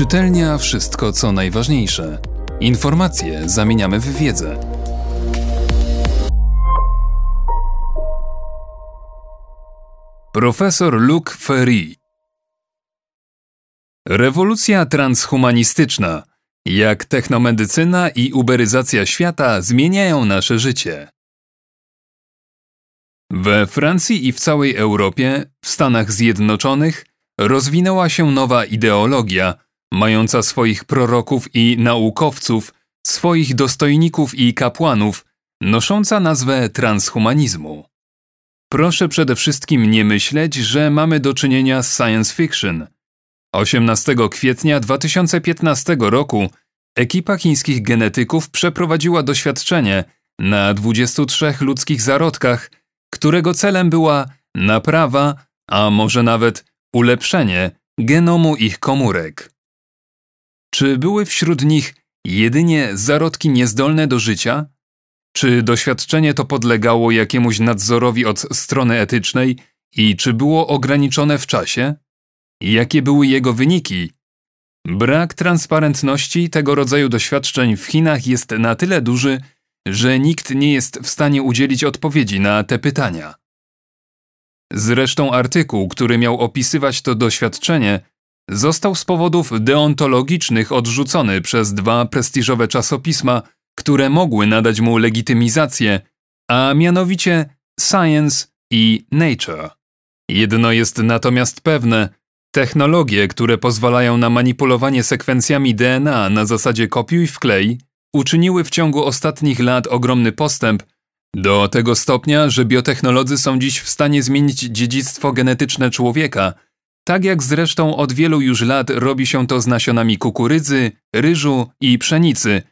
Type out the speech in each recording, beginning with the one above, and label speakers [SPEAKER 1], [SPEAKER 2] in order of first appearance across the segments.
[SPEAKER 1] Czytelnia wszystko co najważniejsze. Informacje zamieniamy w wiedzę. Profesor Luc Ferry Rewolucja transhumanistyczna. Jak technomedycyna i uberyzacja świata zmieniają nasze życie. We Francji i w całej Europie, w Stanach Zjednoczonych, rozwinęła się nowa ideologia, mająca swoich proroków i naukowców, swoich dostojników i kapłanów, nosząca nazwę transhumanizmu. Proszę przede wszystkim nie myśleć, że mamy do czynienia z science fiction. 18 kwietnia 2015 roku ekipa chińskich genetyków przeprowadziła doświadczenie na 23 ludzkich zarodkach, którego celem była naprawa, a może nawet ulepszenie genomu ich komórek. Czy były wśród nich jedynie zarodki niezdolne do życia? Czy doświadczenie to podlegało jakiemuś nadzorowi od strony etycznej i czy było ograniczone w czasie? Jakie były jego wyniki? Brak transparentności tego rodzaju doświadczeń w Chinach jest na tyle duży, że nikt nie jest w stanie udzielić odpowiedzi na te pytania. Zresztą artykuł, który miał opisywać to doświadczenie, został z powodów deontologicznych odrzucony przez dwa prestiżowe czasopisma, które mogły nadać mu legitymizację, a mianowicie Science i Nature. Jedno jest natomiast pewne: technologie, które pozwalają na manipulowanie sekwencjami DNA na zasadzie kopiuj wklej, uczyniły w ciągu ostatnich lat ogromny postęp do tego stopnia, że biotechnolodzy są dziś w stanie zmienić dziedzictwo genetyczne człowieka, tak jak zresztą od wielu już lat robi się to z nasionami kukurydzy, ryżu i pszenicy,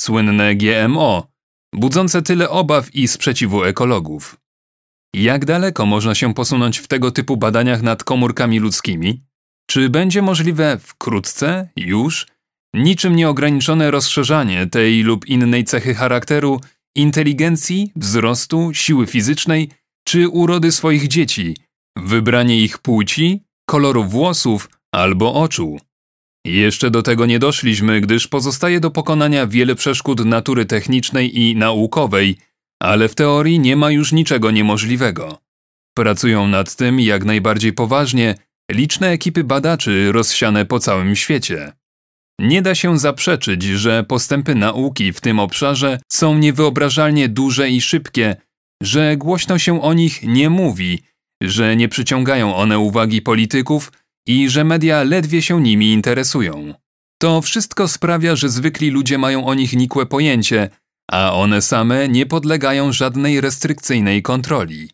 [SPEAKER 1] słynne GMO, budzące tyle obaw i sprzeciwu ekologów. Jak daleko można się posunąć w tego typu badaniach nad komórkami ludzkimi? Czy będzie możliwe wkrótce, już, niczym nieograniczone rozszerzanie tej lub innej cechy charakteru, inteligencji, wzrostu, siły fizycznej czy urody swoich dzieci, wybranie ich płci, koloru włosów albo oczu? Jeszcze do tego nie doszliśmy, gdyż pozostaje do pokonania wiele przeszkód natury technicznej i naukowej, ale w teorii nie ma już niczego niemożliwego. Pracują nad tym jak najbardziej poważnie liczne ekipy badaczy rozsiane po całym świecie. Nie da się zaprzeczyć, że postępy nauki w tym obszarze są niewyobrażalnie duże i szybkie, że głośno się o nich nie mówi, że nie przyciągają one uwagi polityków i że media ledwie się nimi interesują. To wszystko sprawia, że zwykli ludzie mają o nich nikłe pojęcie, a one same nie podlegają żadnej restrykcyjnej kontroli.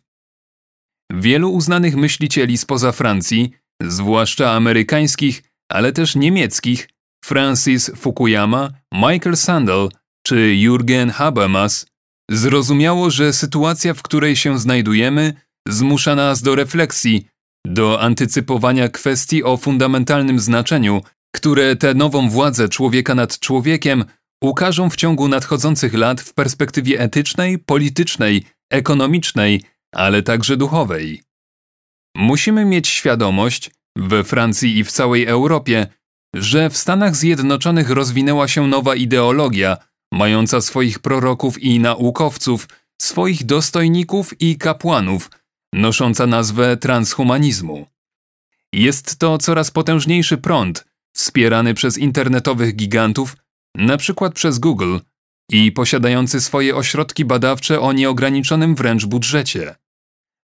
[SPEAKER 1] Wielu uznanych myślicieli spoza Francji, zwłaszcza amerykańskich, ale też niemieckich, Francis Fukuyama, Michael Sandel czy Jürgen Habermas, zrozumiało, że sytuacja, w której się znajdujemy, zmusza nas do refleksji, do antycypowania kwestii o fundamentalnym znaczeniu, które tę nową władzę człowieka nad człowiekiem ukażą w ciągu nadchodzących lat w perspektywie etycznej, politycznej, ekonomicznej, ale także duchowej. Musimy mieć świadomość, we Francji i w całej Europie, że w Stanach Zjednoczonych rozwinęła się nowa ideologia, mająca swoich proroków i naukowców, swoich dostojników i kapłanów, nosząca nazwę transhumanizmu. Jest to coraz potężniejszy prąd, wspierany przez internetowych gigantów, np. przez Google, i posiadający swoje ośrodki badawcze o nieograniczonym wręcz budżecie.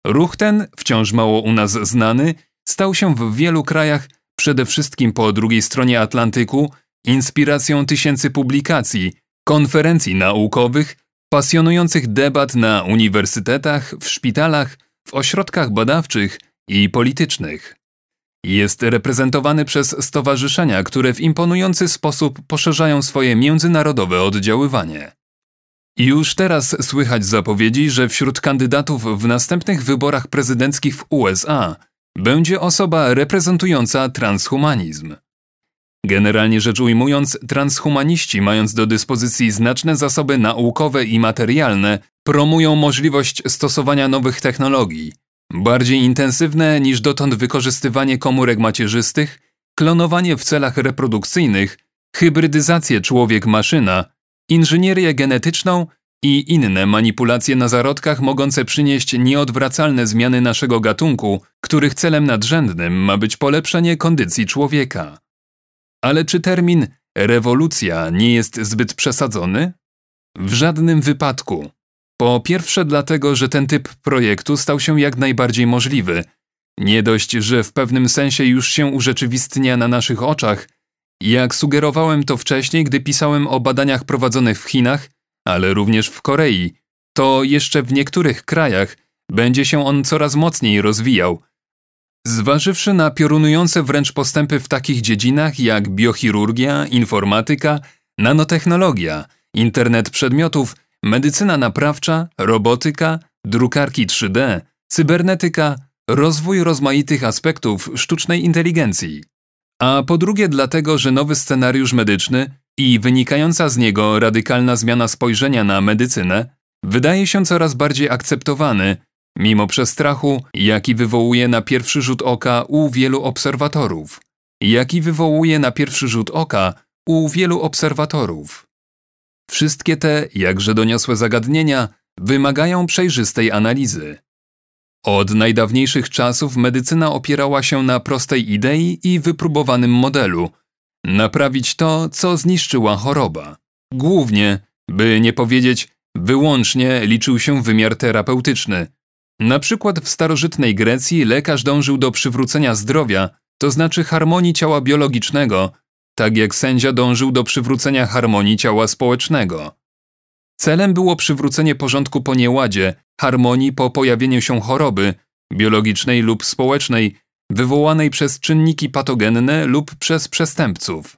[SPEAKER 1] Ruch ten, wciąż mało u nas znany, stał się w wielu krajach, przede wszystkim po drugiej stronie Atlantyku, inspiracją tysięcy publikacji, konferencji naukowych, pasjonujących debat na uniwersytetach, w szpitalach, w ośrodkach badawczych i politycznych. Jest reprezentowany przez stowarzyszenia, które w imponujący sposób poszerzają swoje międzynarodowe oddziaływanie. Już teraz słychać zapowiedzi, że wśród kandydatów w następnych wyborach prezydenckich w USA będzie osoba reprezentująca transhumanizm. Generalnie rzecz ujmując, transhumaniści, mając do dyspozycji znaczne zasoby naukowe i materialne, promują możliwość stosowania nowych technologii, bardziej intensywne niż dotąd wykorzystywanie komórek macierzystych klonowanie w celach reprodukcyjnych, hybrydyzację człowiek-maszyna, inżynierię genetyczną i inne manipulacje na zarodkach mogące przynieść nieodwracalne zmiany naszego gatunku, których celem nadrzędnym ma być polepszenie kondycji człowieka. Ale czy termin rewolucja nie jest zbyt przesadzony? W żadnym wypadku. Po pierwsze dlatego, że ten typ projektu stał się jak najbardziej możliwy. Nie dość, że w pewnym sensie już się urzeczywistnia na naszych oczach, jak sugerowałem to wcześniej, gdy pisałem o badaniach prowadzonych w Chinach, ale również w Korei, to jeszcze w niektórych krajach będzie się on coraz mocniej rozwijał. Zważywszy na piorunujące wręcz postępy w takich dziedzinach jak biochirurgia, informatyka, nanotechnologia, internet przedmiotów, medycyna naprawcza, robotyka, drukarki 3D, cybernetyka, rozwój rozmaitych aspektów sztucznej inteligencji. A po drugie dlatego, że nowy scenariusz medyczny i wynikająca z niego radykalna zmiana spojrzenia na medycynę wydaje się coraz bardziej akceptowany, mimo przestrachu, jaki wywołuje na pierwszy rzut oka u wielu obserwatorów. Jaki wywołuje na pierwszy rzut oka u wielu obserwatorów. Wszystkie te, jakże doniosłe zagadnienia, wymagają przejrzystej analizy. Od najdawniejszych czasów medycyna opierała się na prostej idei i wypróbowanym modelu naprawić to, co zniszczyła choroba. Głównie, by nie powiedzieć wyłącznie, liczył się wymiar terapeutyczny. Na przykład w starożytnej Grecji lekarz dążył do przywrócenia zdrowia, to znaczy harmonii ciała biologicznego, tak jak sędzia dążył do przywrócenia harmonii ciała społecznego. Celem było przywrócenie porządku po nieładzie, harmonii po pojawieniu się choroby, biologicznej lub społecznej, wywołanej przez czynniki patogenne lub przez przestępców.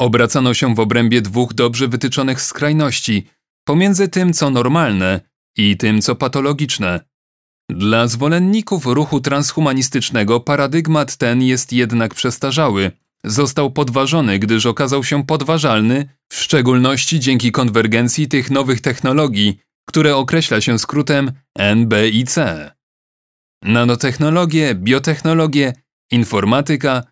[SPEAKER 1] Obracano się w obrębie dwóch dobrze wytyczonych skrajności, pomiędzy tym, co normalne i tym, co patologiczne. Dla zwolenników ruchu transhumanistycznego paradygmat ten jest jednak przestarzały. Został podważony, gdyż okazał się podważalny, w szczególności dzięki konwergencji tych nowych technologii, które określa się skrótem NBIC. Nanotechnologie, biotechnologie, informatyka,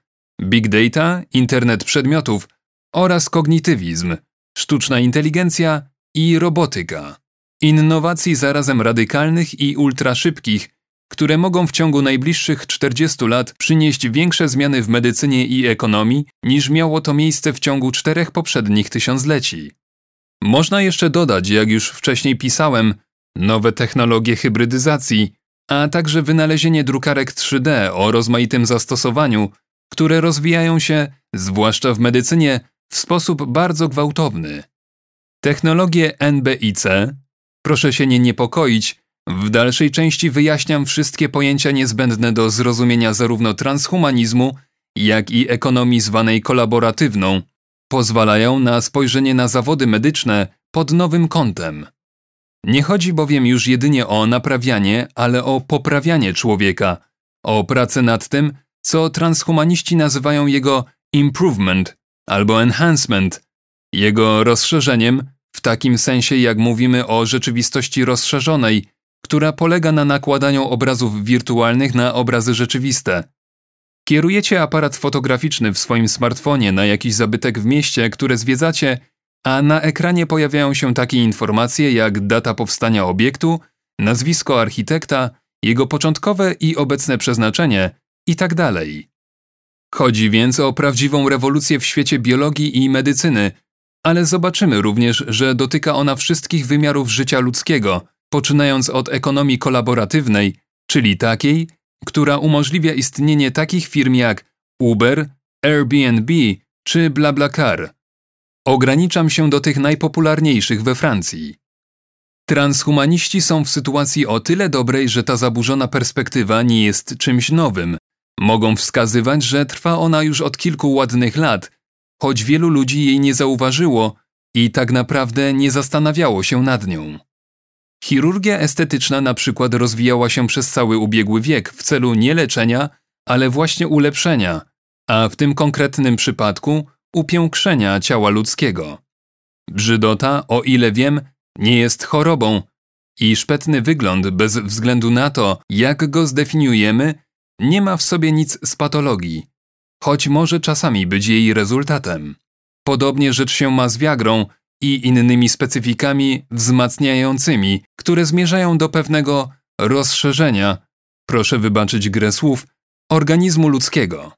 [SPEAKER 1] big data, internet przedmiotów oraz kognitywizm, sztuczna inteligencja i robotyka. Innowacji zarazem radykalnych i ultraszybkich, które mogą w ciągu najbliższych 40 lat przynieść większe zmiany w medycynie i ekonomii niż miało to miejsce w ciągu czterech poprzednich tysiącleci. Można jeszcze dodać, jak już wcześniej pisałem, nowe technologie hybrydyzacji, a także wynalezienie drukarek 3D o rozmaitym zastosowaniu, które rozwijają się, zwłaszcza w medycynie, w sposób bardzo gwałtowny. Technologie NBIC, proszę się nie niepokoić, w dalszej części wyjaśniam wszystkie pojęcia niezbędne do zrozumienia zarówno transhumanizmu, jak i ekonomii zwanej kolaboratywną, pozwalają na spojrzenie na zawody medyczne pod nowym kątem. Nie chodzi bowiem już jedynie o naprawianie, ale o poprawianie człowieka, o pracę nad tym, co transhumaniści nazywają jego improvement albo enhancement, jego rozszerzeniem w takim sensie, jak mówimy o rzeczywistości rozszerzonej, która polega na nakładaniu obrazów wirtualnych na obrazy rzeczywiste. Kierujecie aparat fotograficzny w swoim smartfonie na jakiś zabytek w mieście, które zwiedzacie a na ekranie pojawiają się takie informacje jak data powstania obiektu, nazwisko architekta, jego początkowe i obecne przeznaczenie itd. Tak Chodzi więc o prawdziwą rewolucję w świecie biologii i medycyny, ale zobaczymy również, że dotyka ona wszystkich wymiarów życia ludzkiego, poczynając od ekonomii kolaboratywnej, czyli takiej, która umożliwia istnienie takich firm jak Uber, Airbnb czy BlaBlaCar. Ograniczam się do tych najpopularniejszych we Francji. Transhumaniści są w sytuacji o tyle dobrej, że ta zaburzona perspektywa nie jest czymś nowym. Mogą wskazywać, że trwa ona już od kilku ładnych lat, choć wielu ludzi jej nie zauważyło i tak naprawdę nie zastanawiało się nad nią. Chirurgia estetyczna na przykład rozwijała się przez cały ubiegły wiek w celu nie leczenia, ale właśnie ulepszenia, a w tym konkretnym przypadku upiększenia ciała ludzkiego. Brzydota, o ile wiem, nie jest chorobą i szpetny wygląd bez względu na to, jak go zdefiniujemy, nie ma w sobie nic z patologii. Choć może czasami być jej rezultatem. Podobnie rzecz się ma z Viagrą i innymi specyfikami wzmacniającymi, które zmierzają do pewnego rozszerzenia, proszę wybaczyć grę słów, organizmu ludzkiego.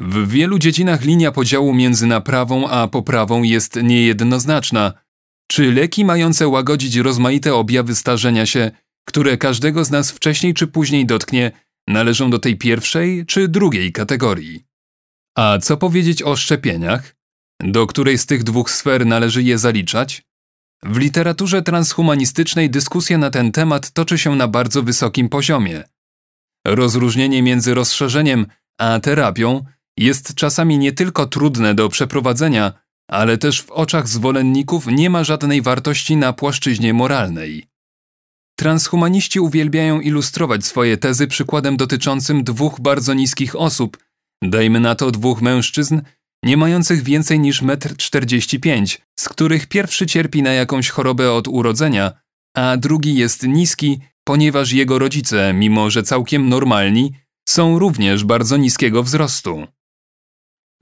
[SPEAKER 1] W wielu dziedzinach linia podziału między naprawą a poprawą jest niejednoznaczna. Czy leki mające łagodzić rozmaite objawy starzenia się, które każdego z nas wcześniej czy później dotknie, należą do tej pierwszej czy drugiej kategorii? A co powiedzieć o szczepieniach? Do której z tych dwóch sfer należy je zaliczać? W literaturze transhumanistycznej dyskusja na ten temat toczy się na bardzo wysokim poziomie. Rozróżnienie między rozszerzeniem a terapią jest czasami nie tylko trudne do przeprowadzenia, ale też w oczach zwolenników nie ma żadnej wartości na płaszczyźnie moralnej. Transhumaniści uwielbiają ilustrować swoje tezy przykładem dotyczącym dwóch bardzo niskich osób, dajmy na to dwóch mężczyzn, nie mających więcej niż 1,45 m, z których pierwszy cierpi na jakąś chorobę od urodzenia, a drugi jest niski, ponieważ jego rodzice, mimo że całkiem normalni, są również bardzo niskiego wzrostu.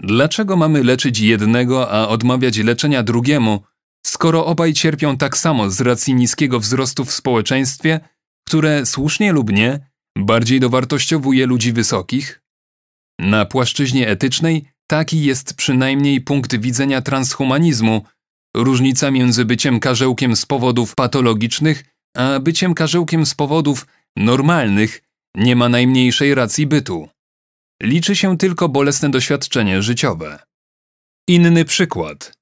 [SPEAKER 1] Dlaczego mamy leczyć jednego, a odmawiać leczenia drugiemu, skoro obaj cierpią tak samo z racji niskiego wzrostu w społeczeństwie, które, słusznie lub nie, bardziej dowartościowuje ludzi wysokich? Na płaszczyźnie etycznej taki jest przynajmniej punkt widzenia transhumanizmu, różnica między byciem karzełkiem z powodów patologicznych, a byciem karzełkiem z powodów normalnych nie ma najmniejszej racji bytu. Liczy się tylko bolesne doświadczenie życiowe. Inny przykład.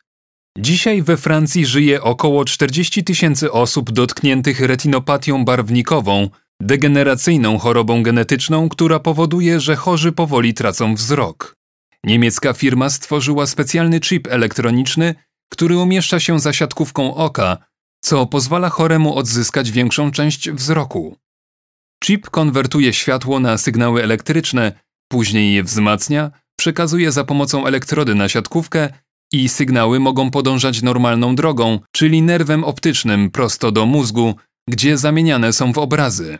[SPEAKER 1] Dzisiaj we Francji żyje około 40 tysięcy osób dotkniętych retinopatią barwnikową, degeneracyjną chorobą genetyczną, która powoduje, że chorzy powoli tracą wzrok. Niemiecka firma stworzyła specjalny chip elektroniczny, który umieszcza się za siatkówką oka, co pozwala choremu odzyskać większą część wzroku. Chip konwertuje światło na sygnały elektryczne, później je wzmacnia, przekazuje za pomocą elektrody na siatkówkę i sygnały mogą podążać normalną drogą, czyli nerwem optycznym prosto do mózgu, gdzie zamieniane są w obrazy.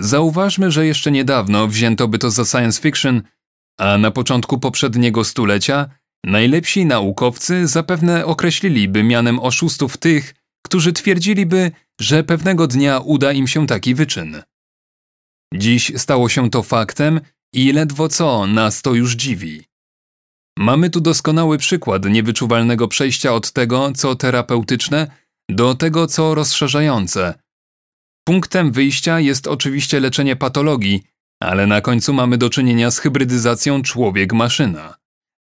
[SPEAKER 1] Zauważmy, że jeszcze niedawno wzięto by to za science fiction, a na początku poprzedniego stulecia najlepsi naukowcy zapewne określiliby mianem oszustów tych, którzy twierdziliby, że pewnego dnia uda im się taki wyczyn. Dziś stało się to faktem i ledwo co nas to już dziwi. Mamy tu doskonały przykład niewyczuwalnego przejścia od tego, co terapeutyczne, do tego, co rozszerzające. Punktem wyjścia jest oczywiście leczenie patologii, ale na końcu mamy do czynienia z hybrydyzacją człowiek-maszyna.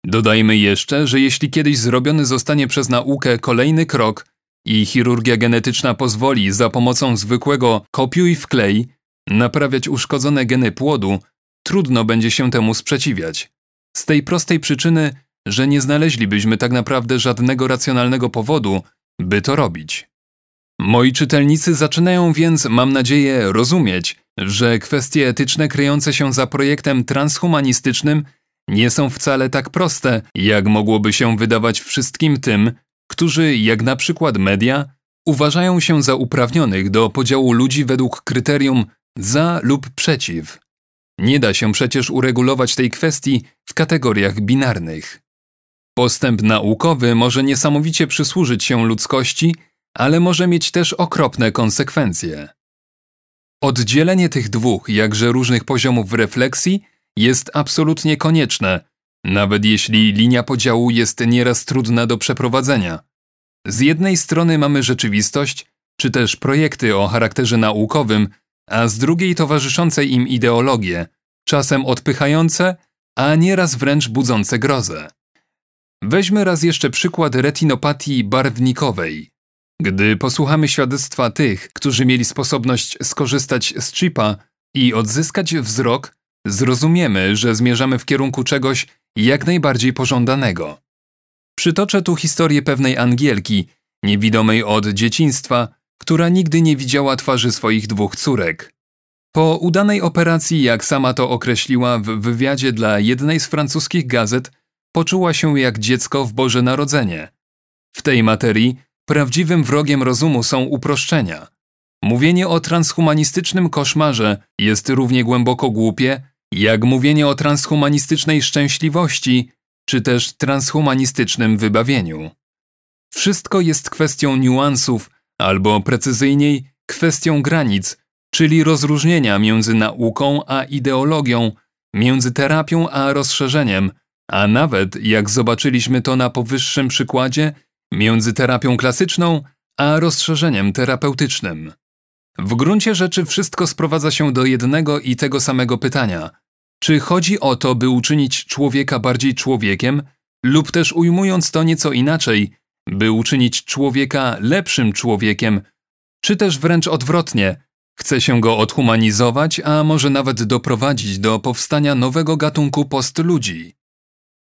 [SPEAKER 1] Dodajmy jeszcze, że jeśli kiedyś zrobiony zostanie przez naukę kolejny krok i chirurgia genetyczna pozwoli za pomocą zwykłego kopiuj wklej naprawiać uszkodzone geny płodu, trudno będzie się temu sprzeciwiać. Z tej prostej przyczyny, że nie znaleźlibyśmy tak naprawdę żadnego racjonalnego powodu, by to robić. Moi czytelnicy zaczynają więc, mam nadzieję, rozumieć, że kwestie etyczne kryjące się za projektem transhumanistycznym nie są wcale tak proste, jak mogłoby się wydawać wszystkim tym, którzy, jak na przykład media, uważają się za uprawnionych do podziału ludzi według kryterium za lub przeciw. Nie da się przecież uregulować tej kwestii w kategoriach binarnych. Postęp naukowy może niesamowicie przysłużyć się ludzkości, ale może mieć też okropne konsekwencje. Oddzielenie tych dwóch, jakże różnych poziomów refleksji jest absolutnie konieczne, nawet jeśli linia podziału jest nieraz trudna do przeprowadzenia. Z jednej strony mamy rzeczywistość, czy też projekty o charakterze naukowym, a z drugiej towarzyszące im ideologie, czasem odpychające, a nieraz wręcz budzące grozę. Weźmy raz jeszcze przykład retinopatii barwnikowej. Gdy posłuchamy świadectwa tych, którzy mieli sposobność skorzystać z chipa i odzyskać wzrok, zrozumiemy, że zmierzamy w kierunku czegoś jak najbardziej pożądanego. Przytoczę tu historię pewnej Angielki, niewidomej od dzieciństwa, która nigdy nie widziała twarzy swoich dwóch córek. Po udanej operacji, jak sama to określiła w wywiadzie dla jednej z francuskich gazet, poczuła się jak dziecko w Boże Narodzenie. W tej materii prawdziwym wrogiem rozumu są uproszczenia. Mówienie o transhumanistycznym koszmarze jest równie głęboko głupie, jak mówienie o transhumanistycznej szczęśliwości, czy też transhumanistycznym wybawieniu. Wszystko jest kwestią niuansów, albo precyzyjniej, kwestią granic, czyli rozróżnienia między nauką a ideologią, między terapią a rozszerzeniem, a nawet, jak zobaczyliśmy to na powyższym przykładzie, między terapią klasyczną a rozszerzeniem terapeutycznym. W gruncie rzeczy wszystko sprowadza się do jednego i tego samego pytania: czy chodzi o to, by uczynić człowieka bardziej człowiekiem, lub też ujmując to nieco inaczej, by uczynić człowieka lepszym człowiekiem, czy też wręcz odwrotnie, chce się go odhumanizować, a może nawet doprowadzić do powstania nowego gatunku postludzi.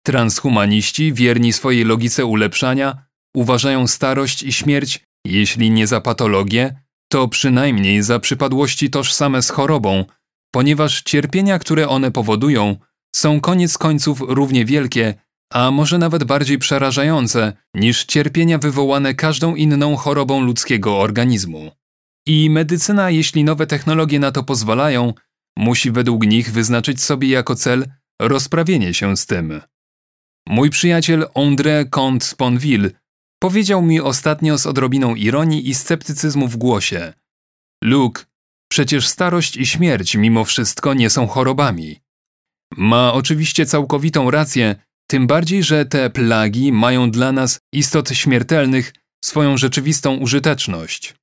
[SPEAKER 1] Transhumaniści, wierni swojej logice ulepszania, uważają starość i śmierć, jeśli nie za patologię, to przynajmniej za przypadłości tożsame z chorobą, ponieważ cierpienia, które one powodują, są koniec końców równie wielkie, a może nawet bardziej przerażające niż cierpienia wywołane każdą inną chorobą ludzkiego organizmu. I medycyna, jeśli nowe technologie na to pozwalają, musi według nich wyznaczyć sobie jako cel rozprawienie się z tym. Mój przyjaciel André Comte Sponville powiedział mi ostatnio z odrobiną ironii i sceptycyzmu w głosie: Luke, przecież starość i śmierć mimo wszystko nie są chorobami. Ma oczywiście całkowitą rację, tym bardziej, że te plagi mają dla nas, istot śmiertelnych, swoją rzeczywistą użyteczność.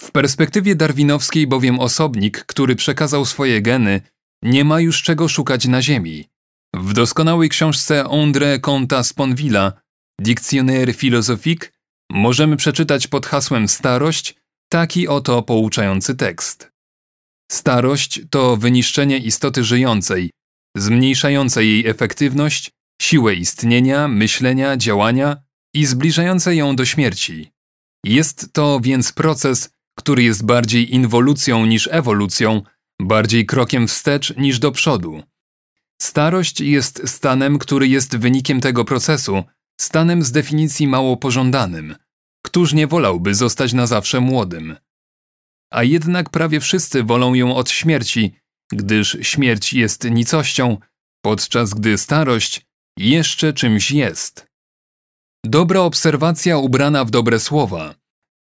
[SPEAKER 1] W perspektywie darwinowskiej bowiem osobnik, który przekazał swoje geny, nie ma już czego szukać na Ziemi. W doskonałej książce André Comta Sponvilla Dictionnaire philosophique możemy przeczytać pod hasłem starość taki oto pouczający tekst. Starość to wyniszczenie istoty żyjącej, zmniejszające jej efektywność, siłę istnienia, myślenia, działania i zbliżające ją do śmierci. Jest to więc proces, który jest bardziej inwolucją niż ewolucją, bardziej krokiem wstecz niż do przodu. Starość jest stanem, który jest wynikiem tego procesu, stanem z definicji mało pożądanym. Któż nie wolałby zostać na zawsze młodym? A jednak prawie wszyscy wolą ją od śmierci, gdyż śmierć jest nicością, podczas gdy starość jeszcze czymś jest. Dobra obserwacja ubrana w dobre słowa.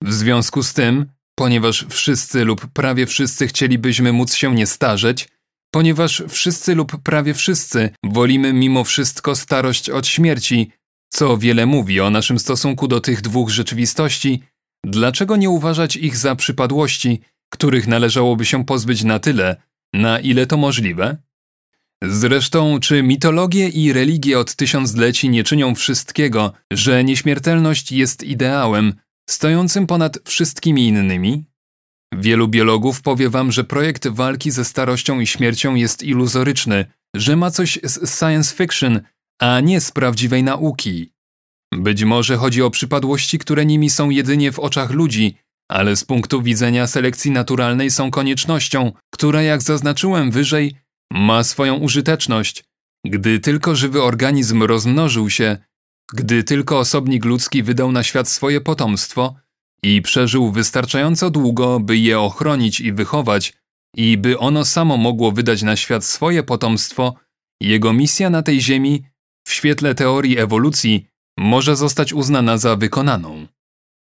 [SPEAKER 1] W związku z tym, ponieważ wszyscy lub prawie wszyscy chcielibyśmy móc się nie starzeć, ponieważ wszyscy lub prawie wszyscy wolimy mimo wszystko starość od śmierci, co wiele mówi o naszym stosunku do tych dwóch rzeczywistości, dlaczego nie uważać ich za przypadłości, których należałoby się pozbyć na tyle, na ile to możliwe? Zresztą, czy mitologie i religie od tysiącleci nie czynią wszystkiego, że nieśmiertelność jest ideałem, stojącym ponad wszystkimi innymi? Wielu biologów powie wam, że projekt walki ze starością i śmiercią jest iluzoryczny, że ma coś z science fiction, a nie z prawdziwej nauki. Być może chodzi o przypadłości, które nimi są jedynie w oczach ludzi, ale z punktu widzenia selekcji naturalnej są koniecznością, która, jak zaznaczyłem wyżej, ma swoją użyteczność. Gdy tylko żywy organizm rozmnożył się, gdy tylko osobnik ludzki wydał na świat swoje potomstwo i przeżył wystarczająco długo, by je ochronić i wychować, i by ono samo mogło wydać na świat swoje potomstwo, jego misja na tej ziemi w świetle teorii ewolucji może zostać uznana za wykonaną.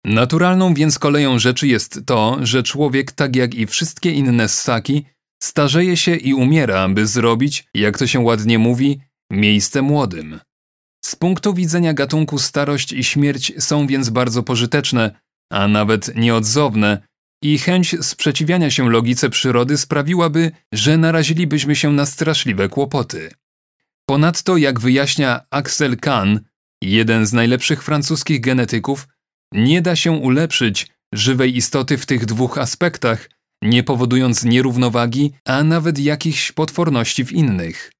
[SPEAKER 1] Naturalną więc koleją rzeczy jest to, że człowiek, tak jak i wszystkie inne ssaki, starzeje się i umiera, by zrobić, jak to się ładnie mówi, miejsce młodym. Z punktu widzenia gatunku starość i śmierć są więc bardzo pożyteczne, a nawet nieodzowne, i chęć sprzeciwiania się logice przyrody sprawiłaby, że narazilibyśmy się na straszliwe kłopoty. Ponadto, jak wyjaśnia Axel Kahn, jeden z najlepszych francuskich genetyków, nie da się ulepszyć żywej istoty w tych dwóch aspektach, nie powodując nierównowagi, a nawet jakichś potworności w innych.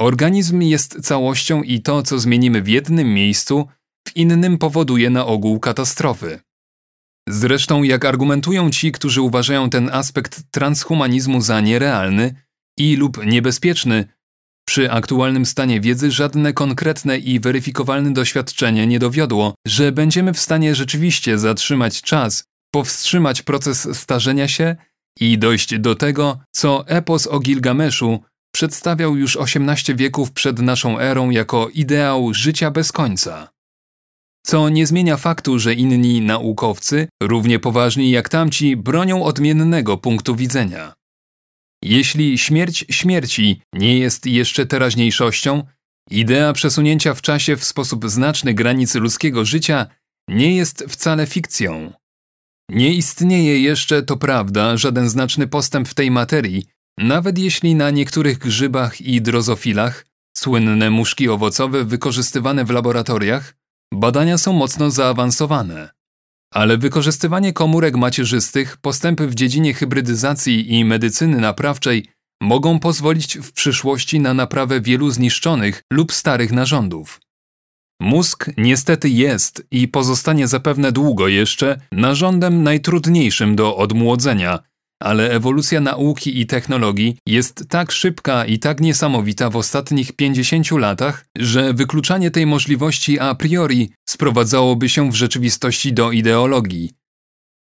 [SPEAKER 1] Organizm jest całością i to, co zmienimy w jednym miejscu, w innym powoduje na ogół katastrofy. Zresztą, jak argumentują ci, którzy uważają ten aspekt transhumanizmu za nierealny i lub niebezpieczny, przy aktualnym stanie wiedzy żadne konkretne i weryfikowalne doświadczenie nie dowiodło, że będziemy w stanie rzeczywiście zatrzymać czas, powstrzymać proces starzenia się i dojść do tego, co epos o Gilgameszu przedstawiał już 18 wieków przed naszą erą jako ideał życia bez końca. Co nie zmienia faktu, że inni naukowcy, równie poważni jak tamci, bronią odmiennego punktu widzenia. Jeśli śmierć śmierci nie jest jeszcze teraźniejszością, idea przesunięcia w czasie w sposób znaczny granic ludzkiego życia nie jest wcale fikcją. Nie istnieje jeszcze, to prawda, żaden znaczny postęp w tej materii, nawet jeśli na niektórych grzybach i drozofilach, słynne muszki owocowe wykorzystywane w laboratoriach, badania są mocno zaawansowane. Ale wykorzystywanie komórek macierzystych, postępy w dziedzinie hybrydyzacji i medycyny naprawczej mogą pozwolić w przyszłości na naprawę wielu zniszczonych lub starych narządów. Mózg niestety jest i pozostanie zapewne długo jeszcze narządem najtrudniejszym do odmłodzenia, ale ewolucja nauki i technologii jest tak szybka i tak niesamowita w ostatnich 50 latach, że wykluczanie tej możliwości a priori sprowadzałoby się w rzeczywistości do ideologii.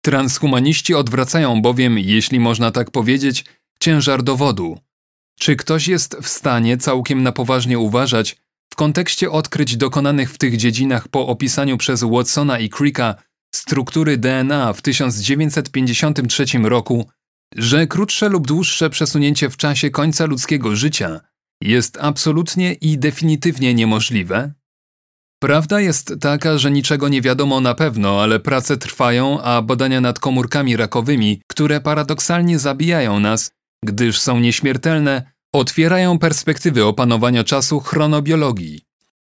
[SPEAKER 1] Transhumaniści odwracają bowiem, jeśli można tak powiedzieć, ciężar dowodu. Czy ktoś jest w stanie całkiem na poważnie uważać, w kontekście odkryć dokonanych w tych dziedzinach po opisaniu przez Watsona i Cricka struktury DNA w 1953 roku, że krótsze lub dłuższe przesunięcie w czasie końca ludzkiego życia jest absolutnie i definitywnie niemożliwe? Prawda jest taka, że niczego nie wiadomo na pewno, ale prace trwają, a badania nad komórkami rakowymi, które paradoksalnie zabijają nas, gdyż są nieśmiertelne, otwierają perspektywy opanowania czasu chronobiologii.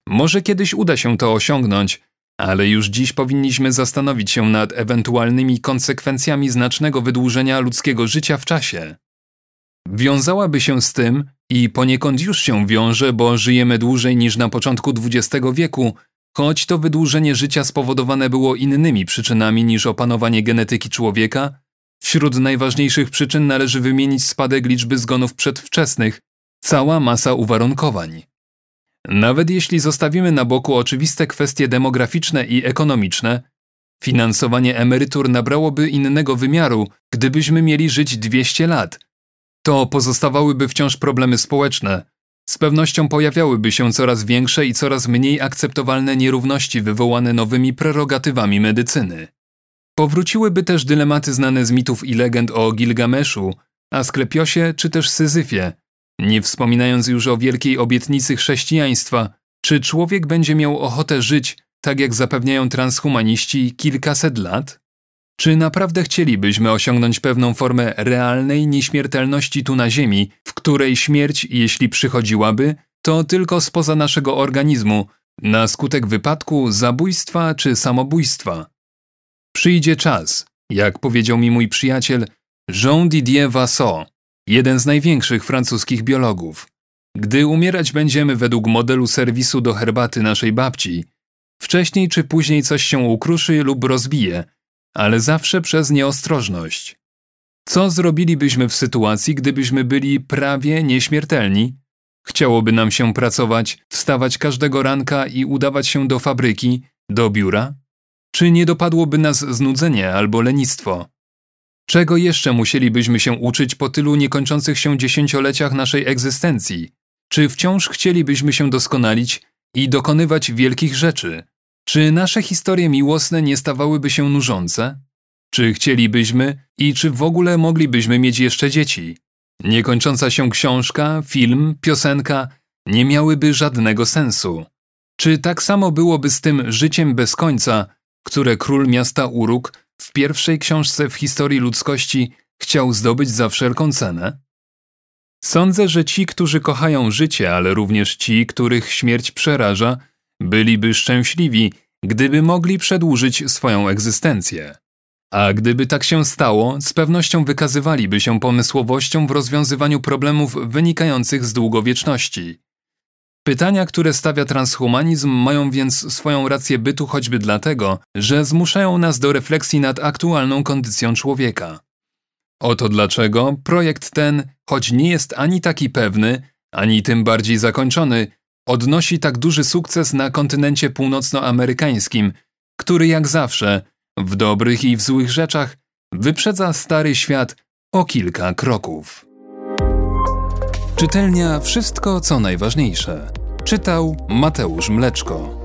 [SPEAKER 1] Może kiedyś uda się to osiągnąć, ale już dziś powinniśmy zastanowić się nad ewentualnymi konsekwencjami znacznego wydłużenia ludzkiego życia w czasie. Wiązałaby się z tym, i poniekąd już się wiąże, bo żyjemy dłużej niż na początku XX wieku, choć to wydłużenie życia spowodowane było innymi przyczynami niż opanowanie genetyki człowieka, wśród najważniejszych przyczyn należy wymienić spadek liczby zgonów przedwczesnych, cała masa uwarunkowań. Nawet jeśli zostawimy na boku oczywiste kwestie demograficzne i ekonomiczne, finansowanie emerytur nabrałoby innego wymiaru, gdybyśmy mieli żyć 200 lat. To pozostawałyby wciąż problemy społeczne. Z pewnością pojawiałyby się coraz większe i coraz mniej akceptowalne nierówności wywołane nowymi prerogatywami medycyny. Powróciłyby też dylematy znane z mitów i legend o Gilgameszu, Asklepiosie czy też Syzyfie, nie wspominając już o wielkiej obietnicy chrześcijaństwa, czy człowiek będzie miał ochotę żyć, tak jak zapewniają transhumaniści, kilkaset lat? Czy naprawdę chcielibyśmy osiągnąć pewną formę realnej nieśmiertelności tu na Ziemi, w której śmierć, jeśli przychodziłaby, to tylko spoza naszego organizmu, na skutek wypadku, zabójstwa czy samobójstwa? Przyjdzie czas, jak powiedział mi mój przyjaciel Jean Didier Vassot, jeden z największych francuskich biologów. Gdy umierać będziemy według modelu serwisu do herbaty naszej babci, wcześniej czy później coś się ukruszy lub rozbije, ale zawsze przez nieostrożność. Co zrobilibyśmy w sytuacji, gdybyśmy byli prawie nieśmiertelni? Chciałoby nam się pracować, wstawać każdego ranka i udawać się do fabryki, do biura? Czy nie dopadłoby nas znudzenie albo lenistwo? Czego jeszcze musielibyśmy się uczyć po tylu niekończących się dziesięcioleciach naszej egzystencji? Czy wciąż chcielibyśmy się doskonalić i dokonywać wielkich rzeczy? Czy nasze historie miłosne nie stawałyby się nużące? Czy chcielibyśmy i czy w ogóle moglibyśmy mieć jeszcze dzieci? Niekończąca się książka, film, piosenka nie miałyby żadnego sensu. Czy tak samo byłoby z tym życiem bez końca, które król miasta Uruk w pierwszej książce w historii ludzkości chciał zdobyć za wszelką cenę? Sądzę, że ci, którzy kochają życie, ale również ci, których śmierć przeraża, byliby szczęśliwi, gdyby mogli przedłużyć swoją egzystencję. A gdyby tak się stało, z pewnością wykazywaliby się pomysłowością w rozwiązywaniu problemów wynikających z długowieczności. Pytania, które stawia transhumanizm, mają więc swoją rację bytu choćby dlatego, że zmuszają nas do refleksji nad aktualną kondycją człowieka. Oto dlaczego projekt ten, choć nie jest ani taki pewny, ani tym bardziej zakończony, odnosi tak duży sukces na kontynencie północnoamerykańskim, który jak zawsze, w dobrych i w złych rzeczach, wyprzedza stary świat o kilka kroków. Czytelnia Wszystko co najważniejsze. Czytał Mateusz Mleczko.